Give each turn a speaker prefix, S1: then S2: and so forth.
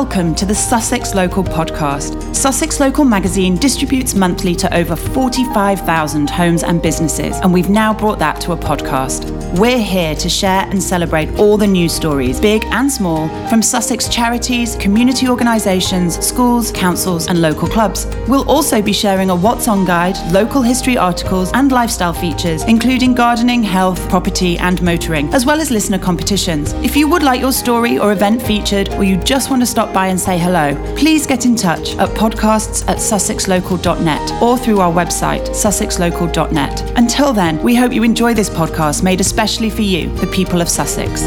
S1: Welcome to the Sussex Local podcast. Sussex Local magazine distributes monthly to over 45,000 homes and businesses, and we've now brought that to a podcast. We're here to share and celebrate all the news stories, big and small, from Sussex charities, community organisations, schools, councils, and local clubs. We'll also be sharing a What's On guide, local history articles, and lifestyle features, including gardening, health, property, and motoring, as well as listener competitions. If you would like your story or event featured, or you just want to stop by and say hello, please get in touch at podcasts at sussexlocal.net or through our website, sussexlocal.net. Until then, we hope you enjoy this podcast made especially for you, the people of Sussex.